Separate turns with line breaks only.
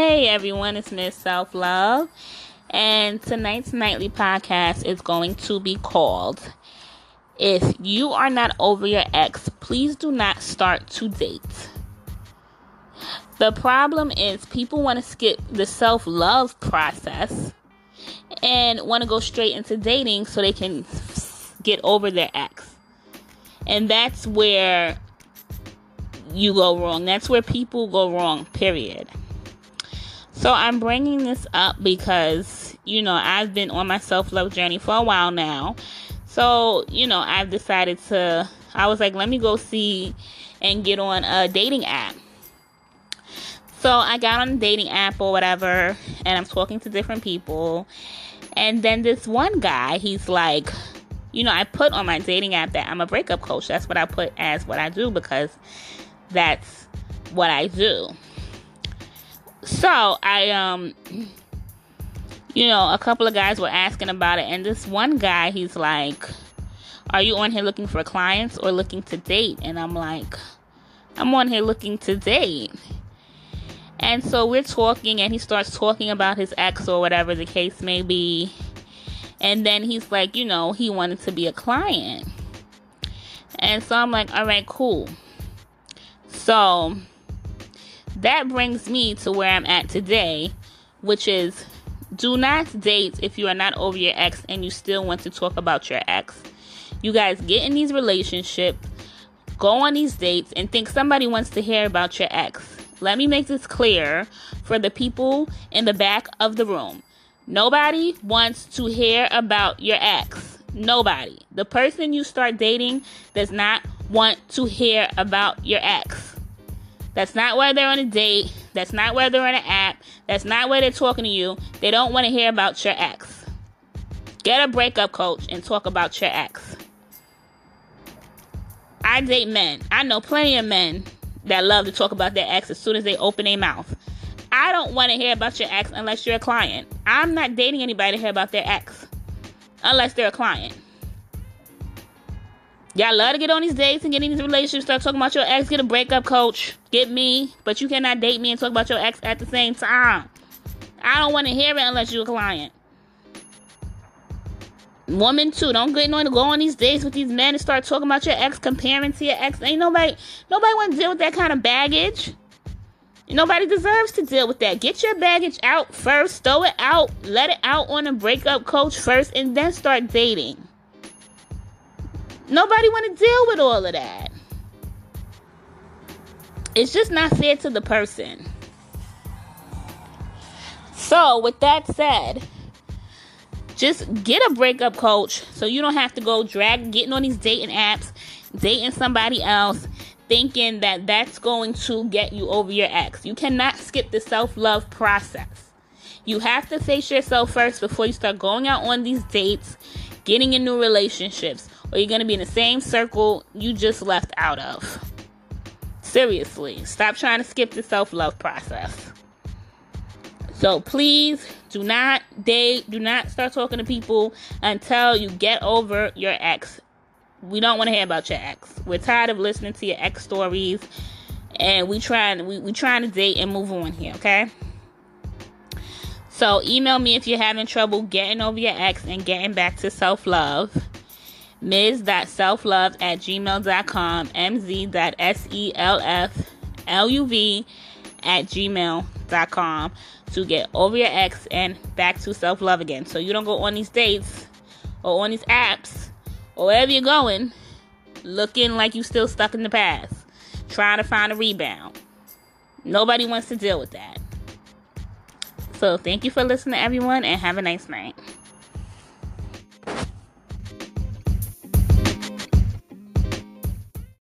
Hey everyone, it's Mz. Selfluv, and tonight's nightly podcast is going to be called If You Are Not Over Your Ex, Please Do Not Start to Date. The problem is people want to skip the self love process and want to go straight into dating so they can get over their ex. And that's where you go wrong. That's where people go wrong, period. So I'm bringing this up because, you know, I've been on my self love journey for a while now. So, you know, I've decided to, I was like, let me go see and get on a dating app. So I got on a dating app or whatever, and I'm talking to different people. And then this one guy, he's like, you know, I put on my dating app that I'm a breakup coach. That's what I put as what I do because that's what I do. So I um you know, a couple of guys were asking about it and this one guy he's like, Are you on here looking for clients or looking to date? And I'm like, I'm on here looking to date. And so we're talking and he starts talking about his ex or whatever the case may be. And then he's like, you know, he wanted to be a client. And so I'm like, all right, cool. So that brings me to where I'm at today, which is do not date if you are not over your ex and you still want to talk about your ex. You guys get in these relationships, go on these dates, and think somebody wants to hear about your ex. Let me make this clear for the people in the back of the room. Nobody wants to hear about your ex. Nobody. The person you start dating does not want to hear about your ex. That's not why they're on a date. That's not why they're on an app. That's not why they're talking to you. They don't want to hear about your ex. Get a breakup coach and talk about your ex. I date men. I know plenty of men that love to talk about their ex as soon as they open their mouth. I don't want to hear about your ex unless you're a client. I'm not dating anybody to hear about their ex unless they're a client. Y'all love to get on these dates and get in these relationships, start talking about your ex, get a breakup coach, get me, but you cannot date me and talk about your ex at the same time. I don't want to hear it unless you're a client. Woman too, don't get on to go on these dates with these men and start talking about your ex, comparing to your ex. Ain't nobody, nobody want to deal with that kind of baggage. Nobody deserves to deal with that. Get your baggage out first, throw it out, let it out on a breakup coach first, and then start dating. Nobody want to deal with all of that. It's just not fair to the person. So, with that said, just get a breakup coach so you don't have to go drag getting on these dating apps, dating somebody else, thinking that that's going to get you over your ex. You cannot skip the self-love process. You have to face yourself first before you start going out on these dates, getting in new relationships or you're going to be in the same circle you just left out of. Seriously, stop trying to skip the self love process. So please do not date, do not start talking to people until you get over your ex. We don't want to hear about your ex. We're tired of listening to your ex stories and we trying we, we trying to date and move on here, okay? So email me if you're having trouble getting over your ex and getting back to self-love ms.selflove at gmail.com, mz.selfluv at gmail.com to get over your ex and back to self love again. So you don't go on these dates or on these apps or wherever you're going looking like you still stuck in the past, trying to find a rebound. Nobody wants to deal with that. So thank you for listening, everyone, and have a nice night.